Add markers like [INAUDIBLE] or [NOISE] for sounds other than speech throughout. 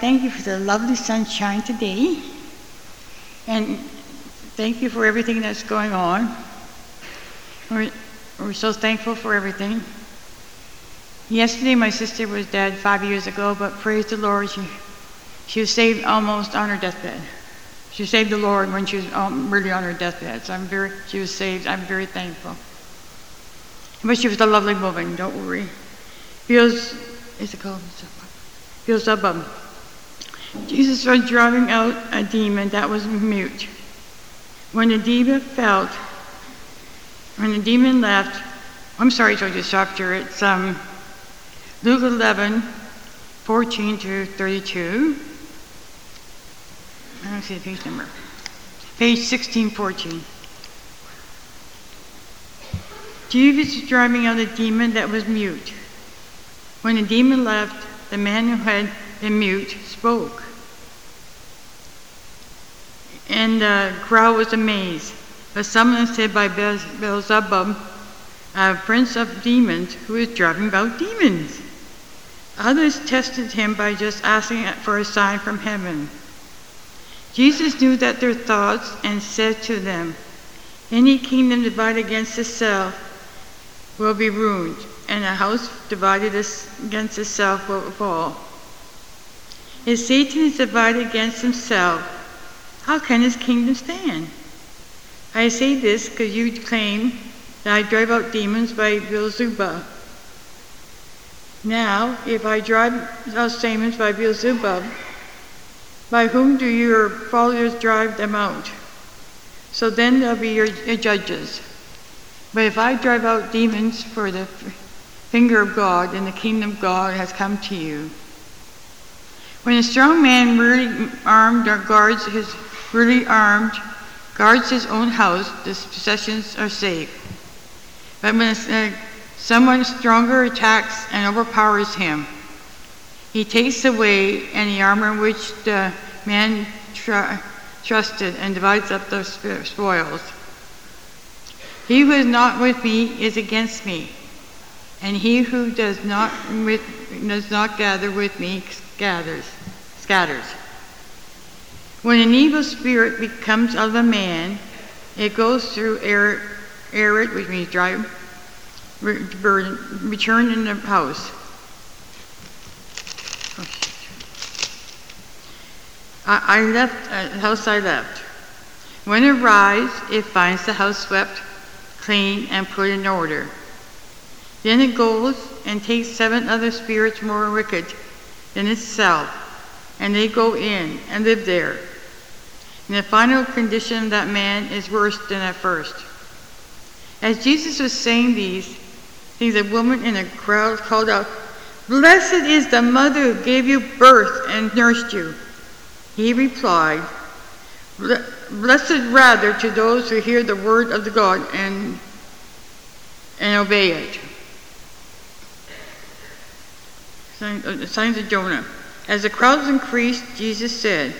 Thank you for the lovely sunshine today. And thank you for everything that's going on. We're, we're so thankful for everything. Yesterday, my sister was dead five years ago, but praise the Lord, she, she was saved almost on her deathbed. She saved the Lord when she was um, really on her deathbed. So I'm very, she was saved. I'm very thankful. But she was a lovely woman, don't worry. Feels, is it called? Beelzebub. Jesus was driving out a demon that was mute. When the demon felt, when the demon left, I'm sorry to disrupt you, it's um, Luke 11, 14 to 32. I don't see the page number. Page 1614. Jesus was driving out a demon that was mute. When the demon left, the man who had been mute spoke. And the crowd was amazed. But someone said by Beelzebub, a prince of demons who is driving out demons. Others tested him by just asking for a sign from heaven. Jesus knew that their thoughts and said to them, Any kingdom divided against itself will be ruined, and a house divided against itself will fall. If Satan is divided against himself, how can his kingdom stand? I say this because you claim that I drive out demons by Beelzebub. Now, if I drive out demons by Beelzebub, by whom do your followers drive them out? So then they'll be your, your judges. But if I drive out demons for the finger of God, then the kingdom of God has come to you. When a strong man really armed or guards his really armed guards his own house, the possessions are safe. But when uh, someone stronger attacks and overpowers him, he takes away any armor in which the man tr- trusted and divides up the spoils. He who is not with me is against me, and he who does not with, does not gather with me gathers, scatters. When an evil spirit becomes of a man, it goes through arid, arid which means dry, return in the house. I, left, uh, house I left. When it arrives, it finds the house swept, clean, and put in order. Then it goes and takes seven other spirits more wicked than itself, and they go in and live there. And the final condition of that man is worse than at first. As Jesus was saying these things, a woman in a crowd called out, Blessed is the mother who gave you birth and nursed you. He replied, Blessed rather to those who hear the word of the God and, and obey it. Uh, signs of Jonah. As the crowds increased, Jesus said,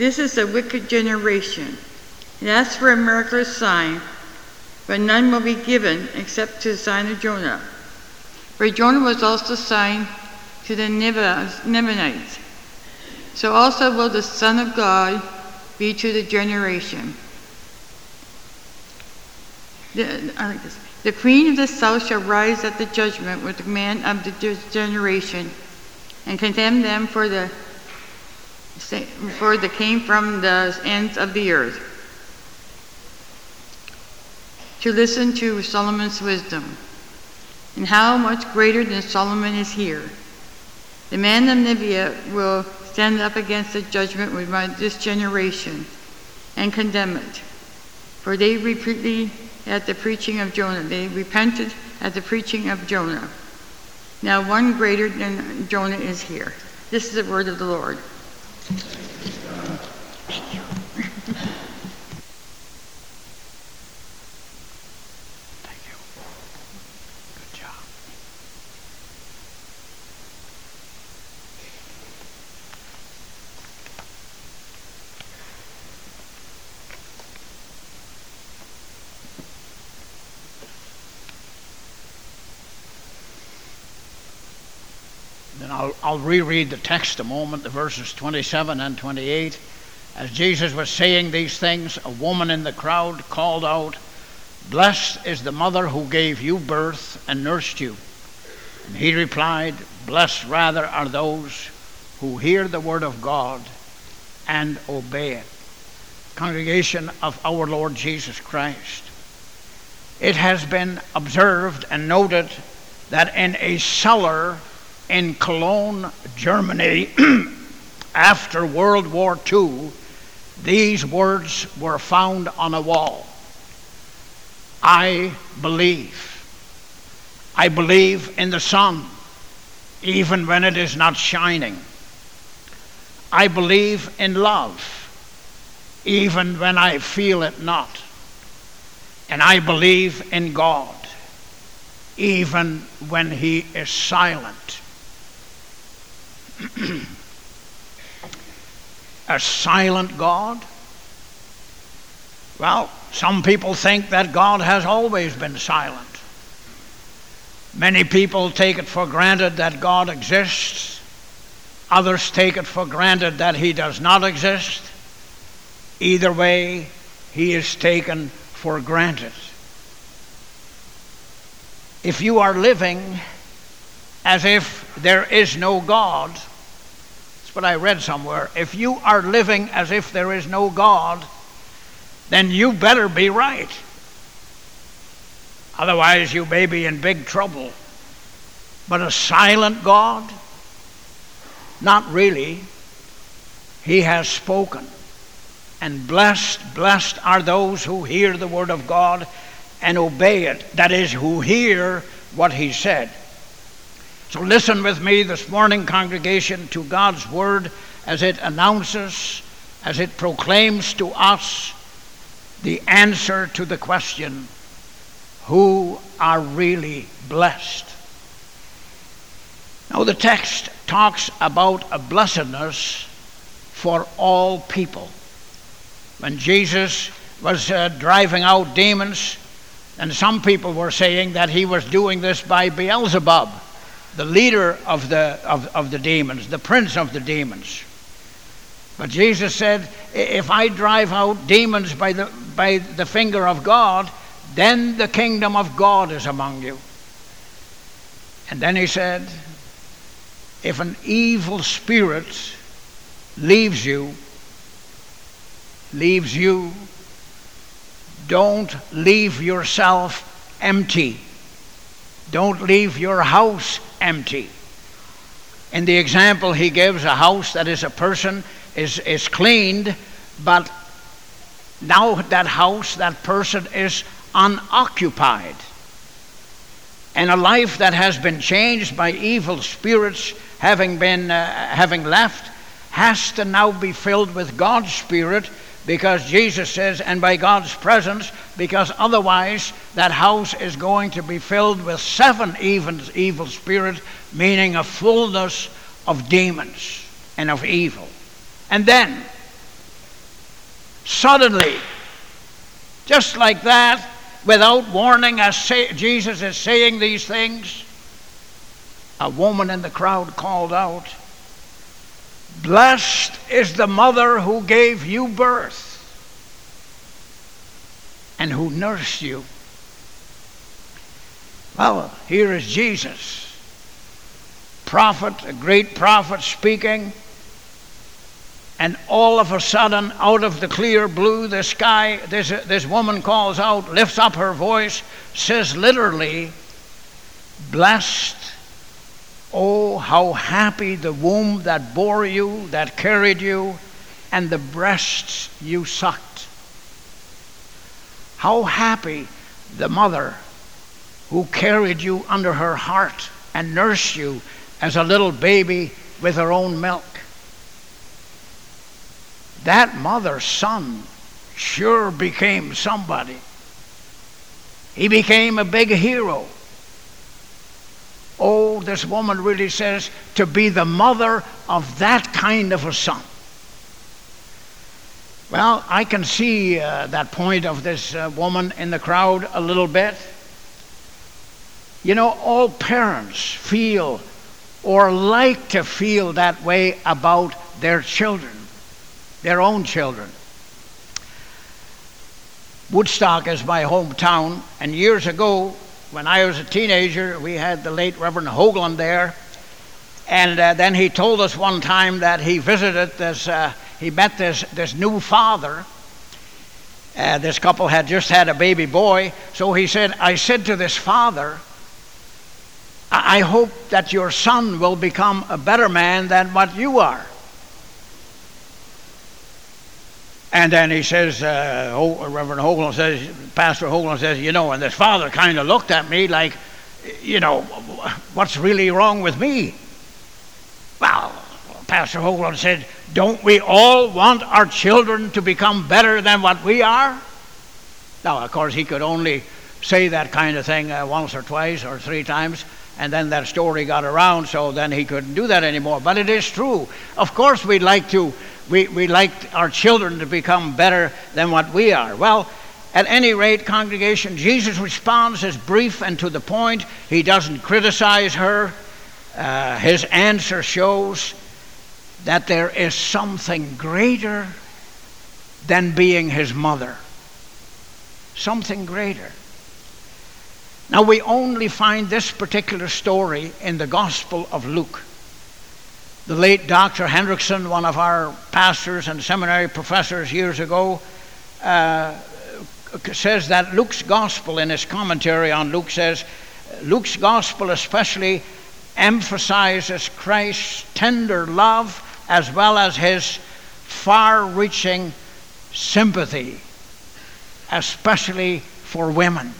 This is a wicked generation. It asks for a miraculous sign, but none will be given except to the sign of Jonah. For Jonah was also signed to the Ninevites. So also will the Son of God be to the generation. The, I like this. The queen of the south shall rise at the judgment with the man of the generation and condemn them for the for the came from the ends of the earth to listen to Solomon's wisdom. And how much greater than Solomon is here. The man of Nineveh will stand up against the judgment with this generation and condemn it. For they repeatedly at the preaching of Jonah. They repented at the preaching of Jonah. Now one greater than Jonah is here. This is the word of the Lord. Thank you. I'll, reread the text a moment, the verses 27 and 28. As Jesus was saying these things, a woman in the crowd called out, Blessed is the mother who gave you birth and nursed you. And he replied, Blessed rather are those who hear the word of God and obey it. Congregation of our Lord Jesus Christ. It has been observed and noted that in a cellar in Cologne, Germany, [CLEARS THROAT] after World War II, these words were found on a wall. I believe. I believe in the sun, even when it is not shining. I believe in love, even when I feel it not. And I believe in God, even when He is silent. A silent God? Well, some people think that God has always been silent. Many people take it for granted that God exists. Others take it for granted that He does not exist. Either way, He is taken for granted. If you are living as if there is no God, that's what I read somewhere. If you are living as if there is no God, then you better be right. Otherwise, you may be in big trouble. But a silent God? Not really. He has spoken. And blessed, blessed are those who hear the word of God and obey it. That is, who hear what he said. So listen with me this morning, congregation, to God's word as it announces, as it proclaims to us the answer to the question who are really blessed? Now, the text talks about a blessedness for all people. When Jesus was uh, driving out demons, and some people were saying that he was doing this by Beelzebub, the leader of the, of, of the demons, the prince of the demons. But Jesus said, If I drive out demons by the, by the finger of God, then the kingdom of God is among you. And then he said, If an evil spirit leaves you, leaves you, don't leave yourself empty. Don't leave your house empty. In the example he gives, a house that is a person is, is cleaned, but now that house, that person is unoccupied. And a life that has been changed by evil spirits having been uh, having left has to now be filled with God's spirit because Jesus says and by God's presence because otherwise that house is going to be filled with seven evil, evil spirits meaning a fullness of demons and of evil. And then, suddenly, just like that, without warning, as say, Jesus is saying these things, a woman in the crowd called out, Blessed is the mother who gave you birth and who nursed you. Well, here is Jesus, prophet, a great prophet speaking and all of a sudden, out of the clear blue, the sky, this, this woman calls out, lifts up her voice, says literally, Blessed, oh, how happy the womb that bore you, that carried you, and the breasts you sucked. How happy the mother who carried you under her heart and nursed you as a little baby with her own milk. That mother's son sure became somebody. He became a big hero. This woman really says to be the mother of that kind of a son. Well, I can see uh, that point of this uh, woman in the crowd a little bit. You know, all parents feel or like to feel that way about their children, their own children. Woodstock is my hometown, and years ago, when I was a teenager, we had the late Reverend Hoagland there, and uh, then he told us one time that he visited this, uh, he met this, this new father. Uh, this couple had just had a baby boy, so he said, I said to this father, I hope that your son will become a better man than what you are. And then he says, uh, Reverend Hoagland says, Pastor Hoagland says, you know, and this father kind of looked at me like, you know, what's really wrong with me? Well, Pastor Hoagland said, don't we all want our children to become better than what we are? Now, of course, he could only say that kind of thing uh, once or twice or three times, and then that story got around, so then he couldn't do that anymore. But it is true. Of course, we'd like to we, we like our children to become better than what we are. Well, at any rate, congregation, Jesus responds as brief and to the point. He doesn't criticize her. Uh, his answer shows that there is something greater than being his mother. Something greater. Now, we only find this particular story in the Gospel of Luke. The late Dr. Hendriksen, one of our pastors and seminary professors years ago, uh, says that Luke's gospel, in his commentary on Luke, says Luke's gospel especially emphasizes Christ's tender love as well as his far reaching sympathy, especially for women.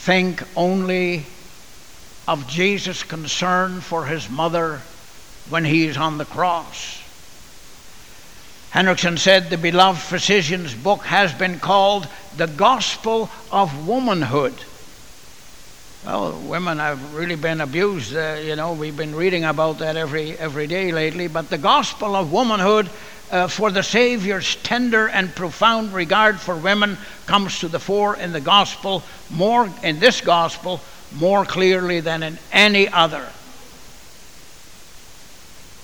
Think only of Jesus' concern for his mother when he is on the cross. Hendriksen said the beloved physician's book has been called the Gospel of Womanhood. Well, women have really been abused. Uh, you know, we've been reading about that every every day lately. But the gospel of womanhood, uh, for the Savior's tender and profound regard for women, comes to the fore in the gospel more in this gospel more clearly than in any other.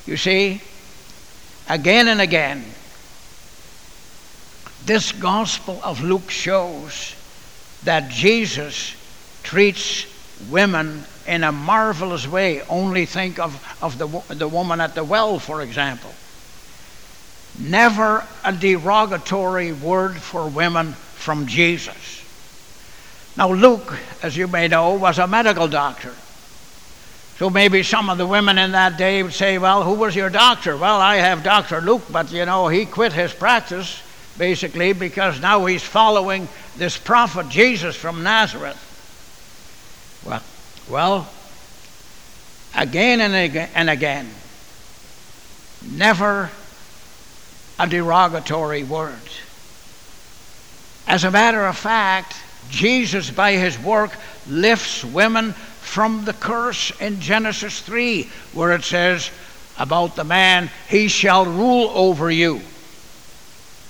You see, again and again, this Gospel of Luke shows that Jesus treats women in a marvelous way. Only think of, of the, the woman at the well, for example. Never a derogatory word for women from Jesus. Now, Luke, as you may know, was a medical doctor. So maybe some of the women in that day would say, Well, who was your doctor? Well, I have Dr. Luke, but you know, he quit his practice basically because now he's following this prophet Jesus from Nazareth. Well, well again and again, and again never a derogatory word. As a matter of fact, Jesus, by his work, lifts women from the curse in Genesis 3, where it says about the man, he shall rule over you.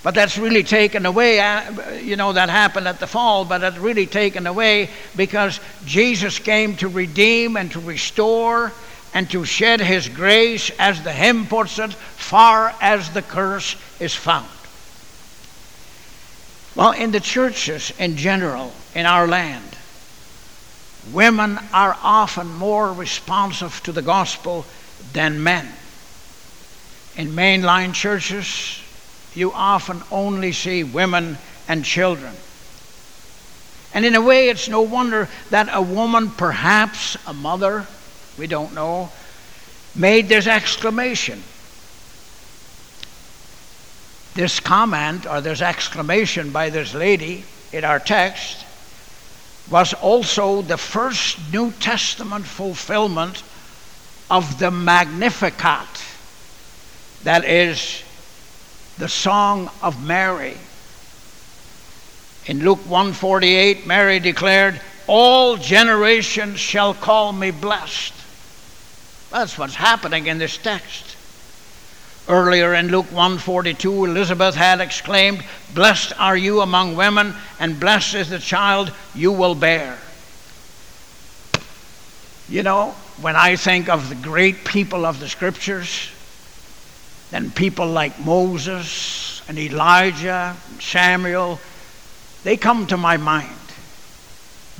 But that's really taken away. Uh, you know, that happened at the fall, but it's really taken away because Jesus came to redeem and to restore and to shed his grace, as the hymn puts it, far as the curse is found. Well, in the churches in general in our land, women are often more responsive to the gospel than men. In mainline churches, you often only see women and children. And in a way, it's no wonder that a woman, perhaps a mother, we don't know, made this exclamation this comment or this exclamation by this lady in our text was also the first New Testament fulfillment of the Magnificat, that is, the Song of Mary. In Luke 148, Mary declared, All generations shall call me blessed. That's what's happening in this text. Earlier in Luke 1:42, Elizabeth had exclaimed, "Blessed are you among women, and blessed is the child you will bear." You know, when I think of the great people of the scriptures, then people like Moses and Elijah and Samuel, they come to my mind.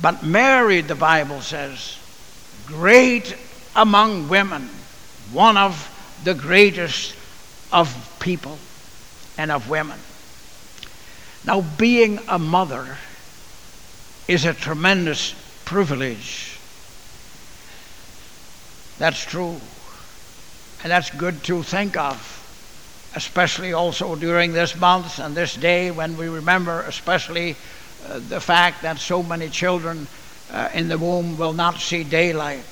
But Mary, the Bible says, great among women, one of the greatest of people and of women. Now, being a mother is a tremendous privilege. That's true. And that's good to think of, especially also during this month and this day when we remember, especially uh, the fact that so many children uh, in the womb will not see daylight.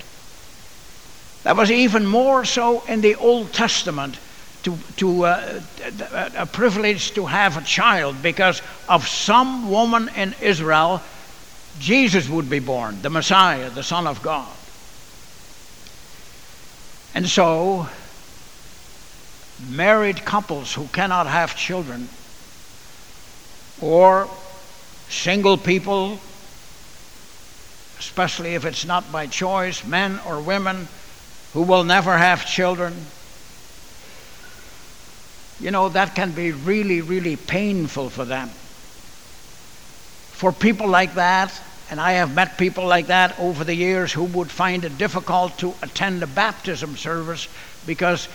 That was even more so in the Old Testament to, to uh, a privilege to have a child because of some woman in Israel, Jesus would be born, the Messiah, the Son of God. And so, married couples who cannot have children, or single people, especially if it's not by choice, men or women who will never have children, you know, that can be really, really painful for them. For people like that, and I have met people like that over the years who would find it difficult to attend a baptism service because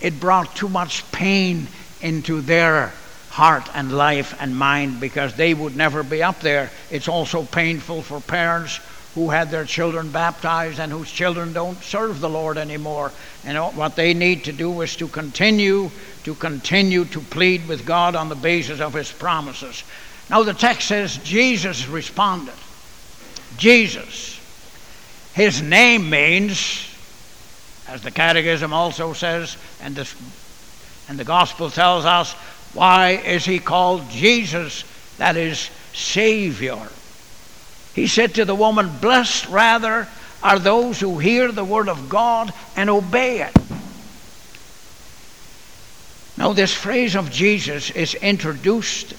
it brought too much pain into their heart and life and mind because they would never be up there. It's also painful for parents who had their children baptized and whose children don't serve the Lord anymore. And what they need to do is to continue to continue to plead with God on the basis of his promises. Now the text says Jesus responded. Jesus. His name means, as the Catechism also says, and the, and the Gospel tells us, why is he called Jesus? That is, Savior. He said to the woman, Blessed rather are those who hear the word of God and obey it. Now, this phrase of Jesus is introduced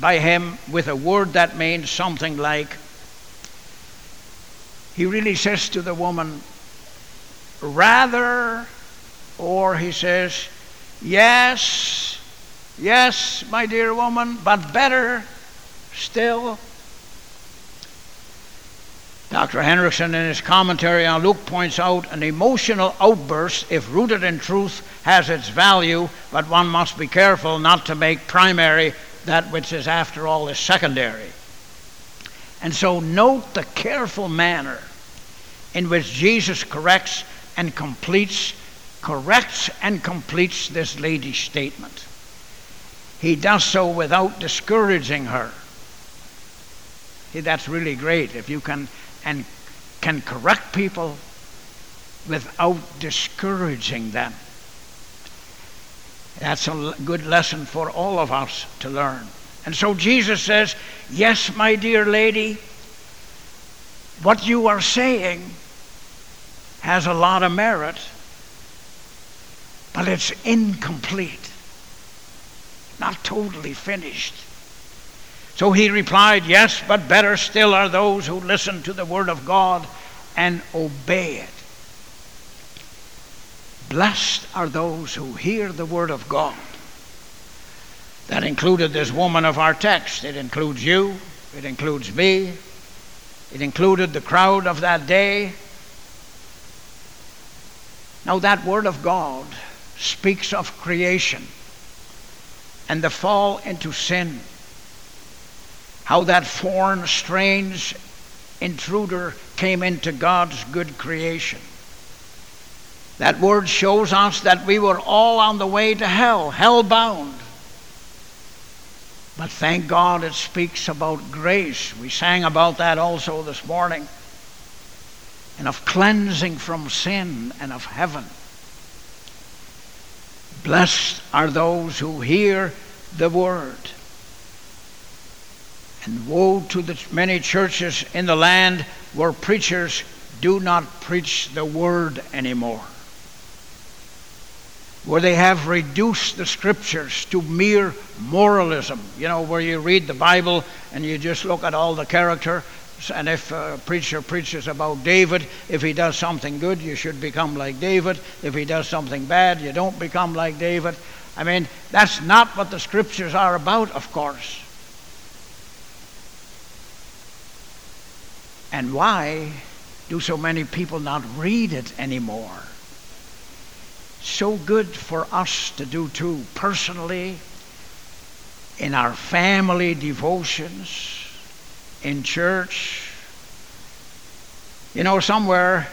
by him with a word that means something like, he really says to the woman, rather, or he says, yes, yes, my dear woman, but better still. Dr. Hendriksen, in his commentary on Luke, points out an emotional outburst, if rooted in truth, has its value, but one must be careful not to make primary that which is, after all, is secondary. And so, note the careful manner in which Jesus corrects and completes, corrects and completes this lady's statement. He does so without discouraging her. See, that's really great if you can and can correct people without discouraging them. That's a good lesson for all of us to learn. And so Jesus says, Yes, my dear lady, what you are saying has a lot of merit, but it's incomplete, not totally finished. So he replied, Yes, but better still are those who listen to the word of God and obey it. Blessed are those who hear the word of God. That included this woman of our text. It includes you, it includes me, it included the crowd of that day. Now, that word of God speaks of creation and the fall into sin how that foreign, strange intruder came into God's good creation. That word shows us that we were all on the way to hell, hell bound. But thank God it speaks about grace. We sang about that also this morning. And of cleansing from sin and of heaven. Blessed are those who hear the word and woe to the many churches in the land where preachers do not preach the word anymore. Where they have reduced the scriptures to mere moralism, you know, where you read the Bible and you just look at all the character And if a preacher preaches about David, if he does something good, you should become like David. If he does something bad, you don't become like David. I mean, that's not what the scriptures are about, of course. And why do so many people not read it anymore? So good for us to do too, personally, in our family devotions in church. You know, somewhere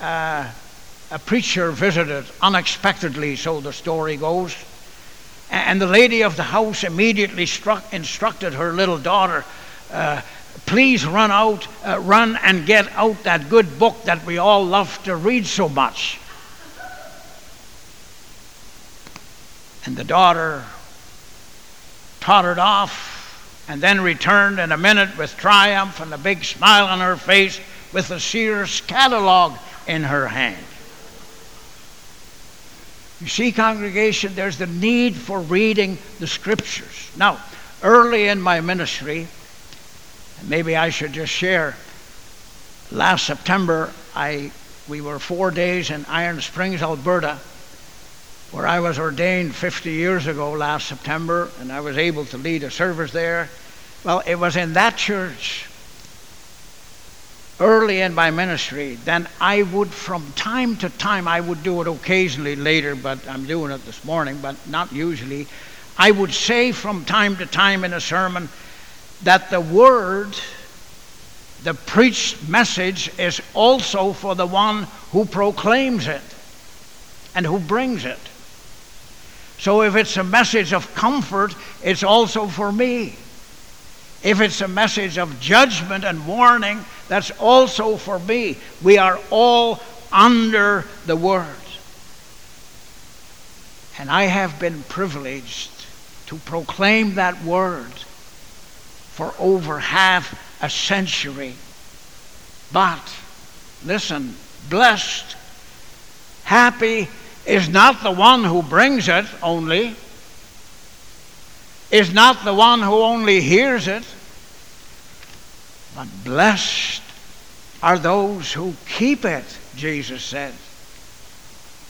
uh, a preacher visited unexpectedly, so the story goes. And the lady of the house immediately struck, instructed her little daughter, uh, please run out, uh, run and get out that good book that we all love to read so much. And the daughter tottered off and then returned in a minute with triumph and a big smile on her face with the Sears catalog in her hand. You see, congregation, there's the need for reading the scriptures. Now, early in my ministry, maybe I should just share, last September, I, we were four days in Iron Springs, Alberta where I was ordained 50 years ago last September, and I was able to lead a service there. Well, it was in that church early in my ministry, then I would, from time to time, I would do it occasionally later, but I'm doing it this morning, but not usually. I would say from time to time in a sermon that the word, the preached message, is also for the one who proclaims it and who brings it. So if it's a message of comfort, it's also for me. If it's a message of judgment and warning, that's also for me. We are all under the Word. And I have been privileged to proclaim that Word for over half a century. But, listen, blessed, happy, is not the one who brings it only, is not the one who only hears it, but blessed are those who keep it, Jesus said,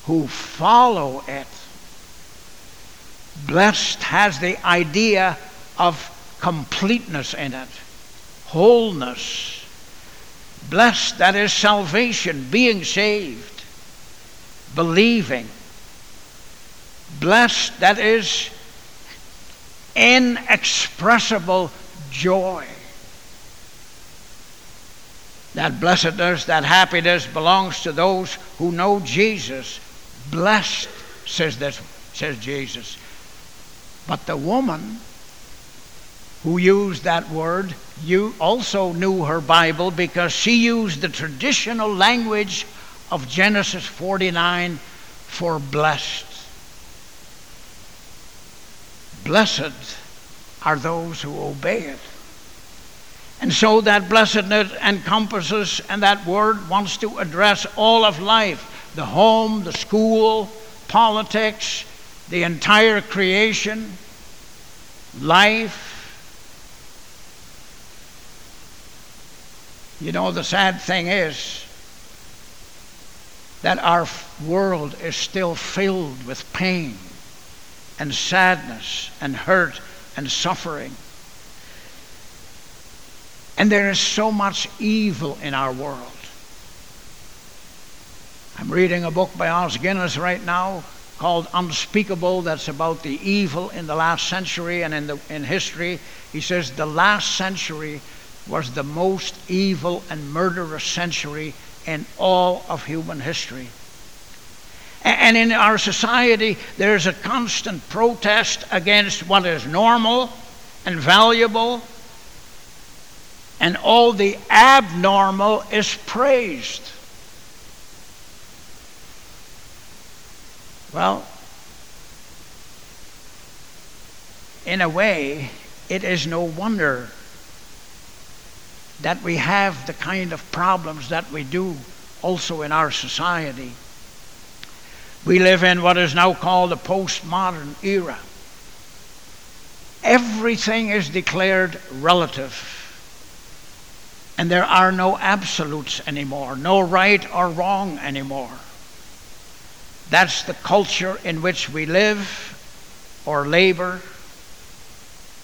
who follow it. Blessed has the idea of completeness in it, wholeness. Blessed, that is salvation, being saved believing. Blessed, that is inexpressible joy. That blessedness, that happiness belongs to those who know Jesus. Blessed, says this, says Jesus. But the woman who used that word, you also knew her Bible because she used the traditional language of Genesis 49 for blessed. Blessed are those who obey it. And so that blessedness encompasses, and that word wants to address all of life the home, the school, politics, the entire creation, life. You know, the sad thing is, that our world is still filled with pain and sadness and hurt and suffering. And there is so much evil in our world. I'm reading a book by Os Guinness right now called Unspeakable that's about the evil in the last century and in, the, in history. He says the last century was the most evil and murderous century in all of human history. And in our society, there's a constant protest against what is normal and valuable, and all the abnormal is praised. Well, in a way, it is no wonder that we have the kind of problems that we do also in our society. We live in what is now called the postmodern era. Everything is declared relative. And there are no absolutes anymore, no right or wrong anymore. That's the culture in which we live or labor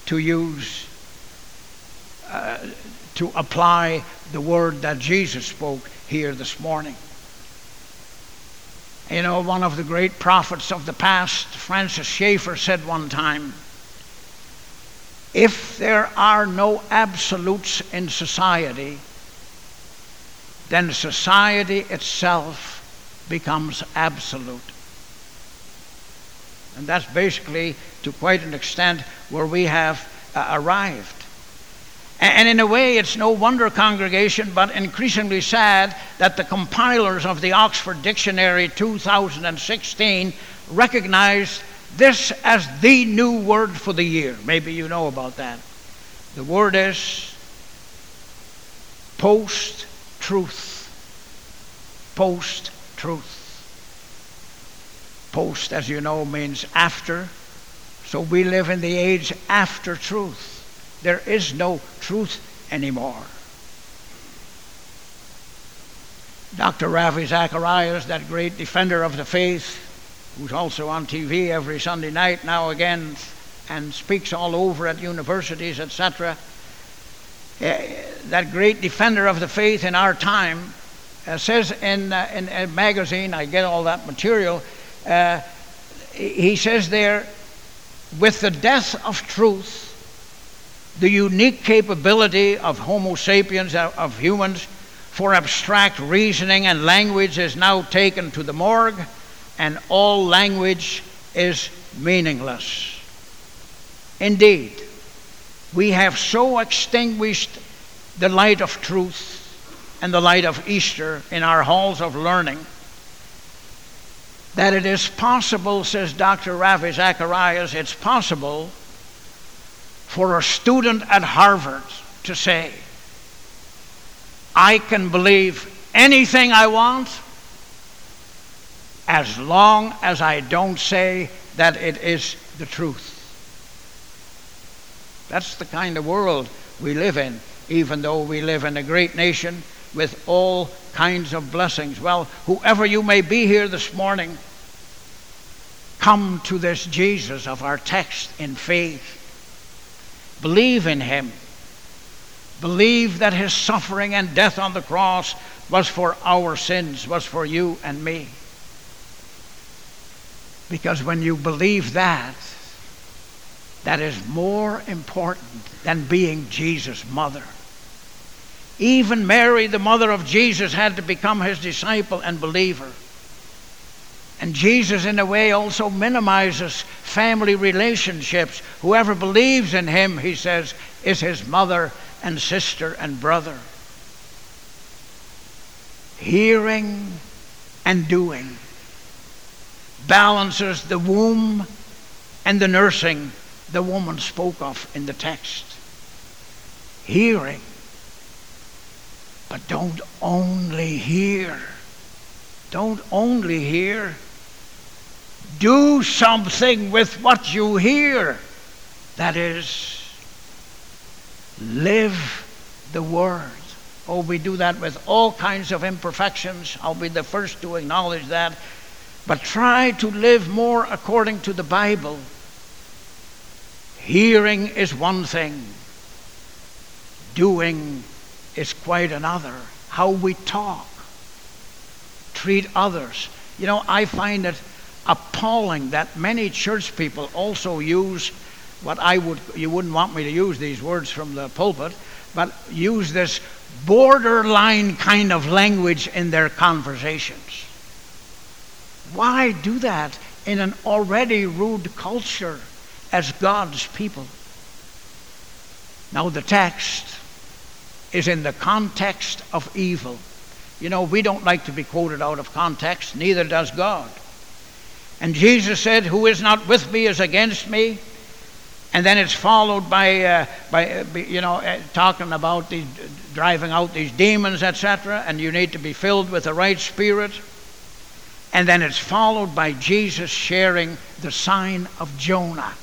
to use, uh, to apply the word that Jesus spoke here this morning. You know, one of the great prophets of the past, Francis Schaeffer, said one time if there are no absolutes in society, then society itself becomes absolute. And that's basically, to quite an extent, where we have uh, arrived. And in a way, it's no wonder, congregation, but increasingly sad that the compilers of the Oxford Dictionary 2016 recognize this as the new word for the year. Maybe you know about that. The word is post truth. Post truth. Post, as you know, means after. So we live in the age after truth. There is no truth anymore. Dr. Ravi Zacharias, that great defender of the faith, who's also on TV every Sunday night now again and speaks all over at universities, etc., eh, that great defender of the faith in our time uh, says in, uh, in a magazine, I get all that material, he says there, with the death of truth, the unique capability of Homo sapiens, uh, of humans, for abstract reasoning and language is now taken to the morgue, and all language is meaningless. Indeed, we have so extinguished the light of truth and the light of Easter in our halls of learning that it is possible, says Dr. Ravi Zacharias, it's possible for a student at Harvard to say, I can believe anything I want as long as I don't say that it is the truth. That's the kind of world we live in, even though we live in a great nation with all kinds of blessings. Well, whoever you may be here this morning, come to this Jesus of our text in faith Believe in him. Believe that his suffering and death on the cross was for our sins, was for you and me. Because when you believe that, that is more important than being Jesus' mother. Even Mary, the mother of Jesus, had to become his disciple and believer. And Jesus, in a way, also minimizes family relationships. Whoever believes in him, he says, is his mother and sister and brother. Hearing and doing balances the womb and the nursing the woman spoke of in the text. Hearing, but don't only hear. Don't only hear do something with what you hear. That is, live the word. Oh, we do that with all kinds of imperfections. I'll be the first to acknowledge that. But try to live more according to the Bible. Hearing is one thing, doing is quite another. How we talk, treat others. You know, I find it appalling that many church people also use what I would, you wouldn't want me to use these words from the pulpit, but use this borderline kind of language in their conversations. Why do that in an already rude culture as God's people? Now, the text is in the context of evil. You know, we don't like to be quoted out of context, neither does God. And Jesus said, Who is not with me is against me. And then it's followed by, uh, by uh, you know, uh, talking about these, driving out these demons, etc. And you need to be filled with the right spirit. And then it's followed by Jesus sharing the sign of Jonah.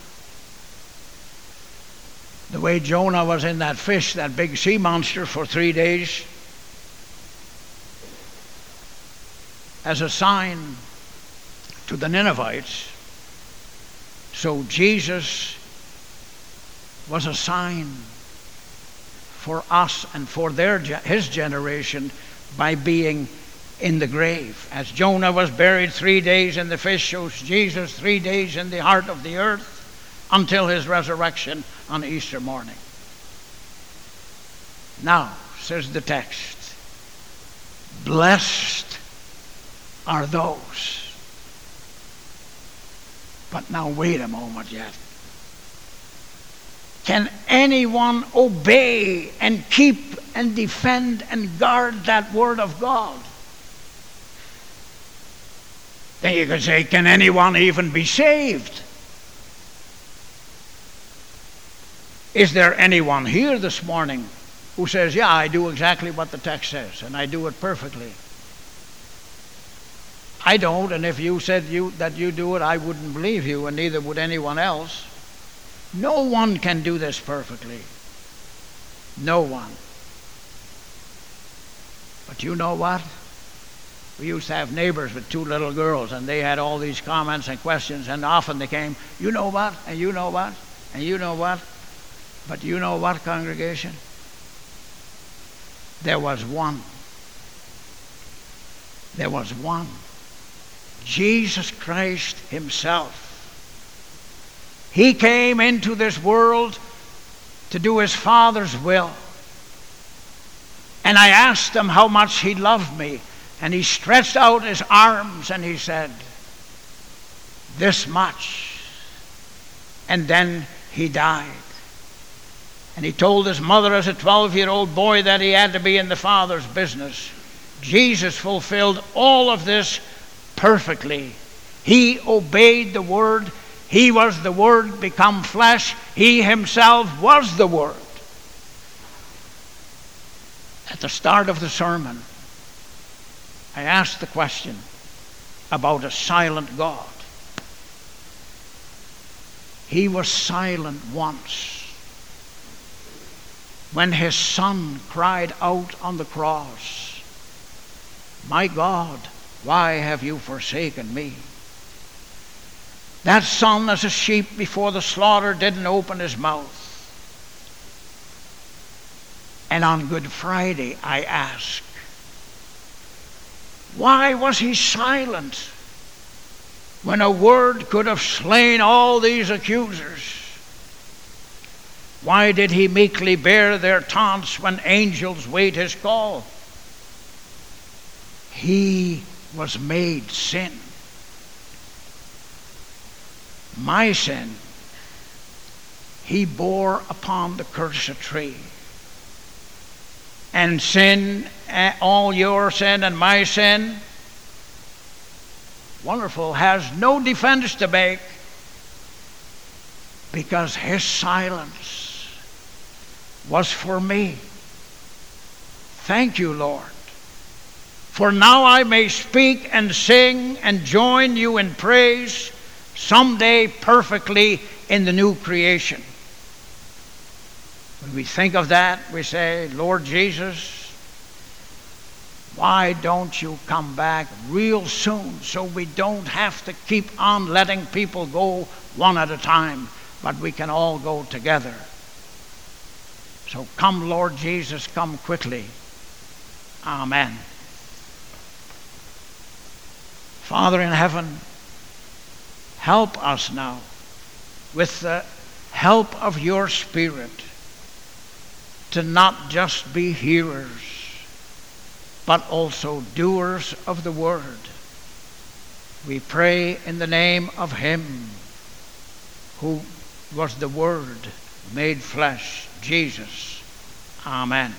The way Jonah was in that fish, that big sea monster, for three days, as a sign to the Ninevites. So Jesus was a sign for us and for their his generation by being in the grave. As Jonah was buried three days in the fish, so Jesus three days in the heart of the earth until his resurrection on Easter morning. Now, says the text, blessed are those. But now, wait a moment yet. Can anyone obey and keep and defend and guard that word of God? Then you could say, can anyone even be saved? Is there anyone here this morning who says, Yeah, I do exactly what the text says, and I do it perfectly? I don't, and if you said you, that you do it, I wouldn't believe you, and neither would anyone else. No one can do this perfectly. No one. But you know what? We used to have neighbors with two little girls, and they had all these comments and questions, and often they came, You know what? And you know what? And you know what? But you know what, congregation? There was one. There was one. Jesus Christ Himself. He came into this world to do His Father's will. And I asked Him how much He loved me. And He stretched out His arms and He said, This much. And then He died. And he told his mother as a 12 year old boy that he had to be in the Father's business. Jesus fulfilled all of this perfectly. He obeyed the Word. He was the Word become flesh. He himself was the Word. At the start of the sermon, I asked the question about a silent God. He was silent once when his son cried out on the cross, My God, why have you forsaken me? That son, as a sheep before the slaughter, didn't open his mouth. And on Good Friday, I ask, why was he silent when a word could have slain all these accusers? Why did he meekly bear their taunts when angels wait his call? He was made sin. My sin, he bore upon the curse of tree. And sin, all your sin and my sin, wonderful, has no defense to make because his silence was for me. Thank you, Lord. For now I may speak and sing and join you in praise someday perfectly in the new creation. When we think of that, we say, Lord Jesus, why don't you come back real soon so we don't have to keep on letting people go one at a time, but we can all go together? So come, Lord Jesus, come quickly. Amen. Father in heaven, help us now with the help of your Spirit to not just be hearers, but also doers of the word. We pray in the name of Him who was the Word made flesh Jesus. Amen.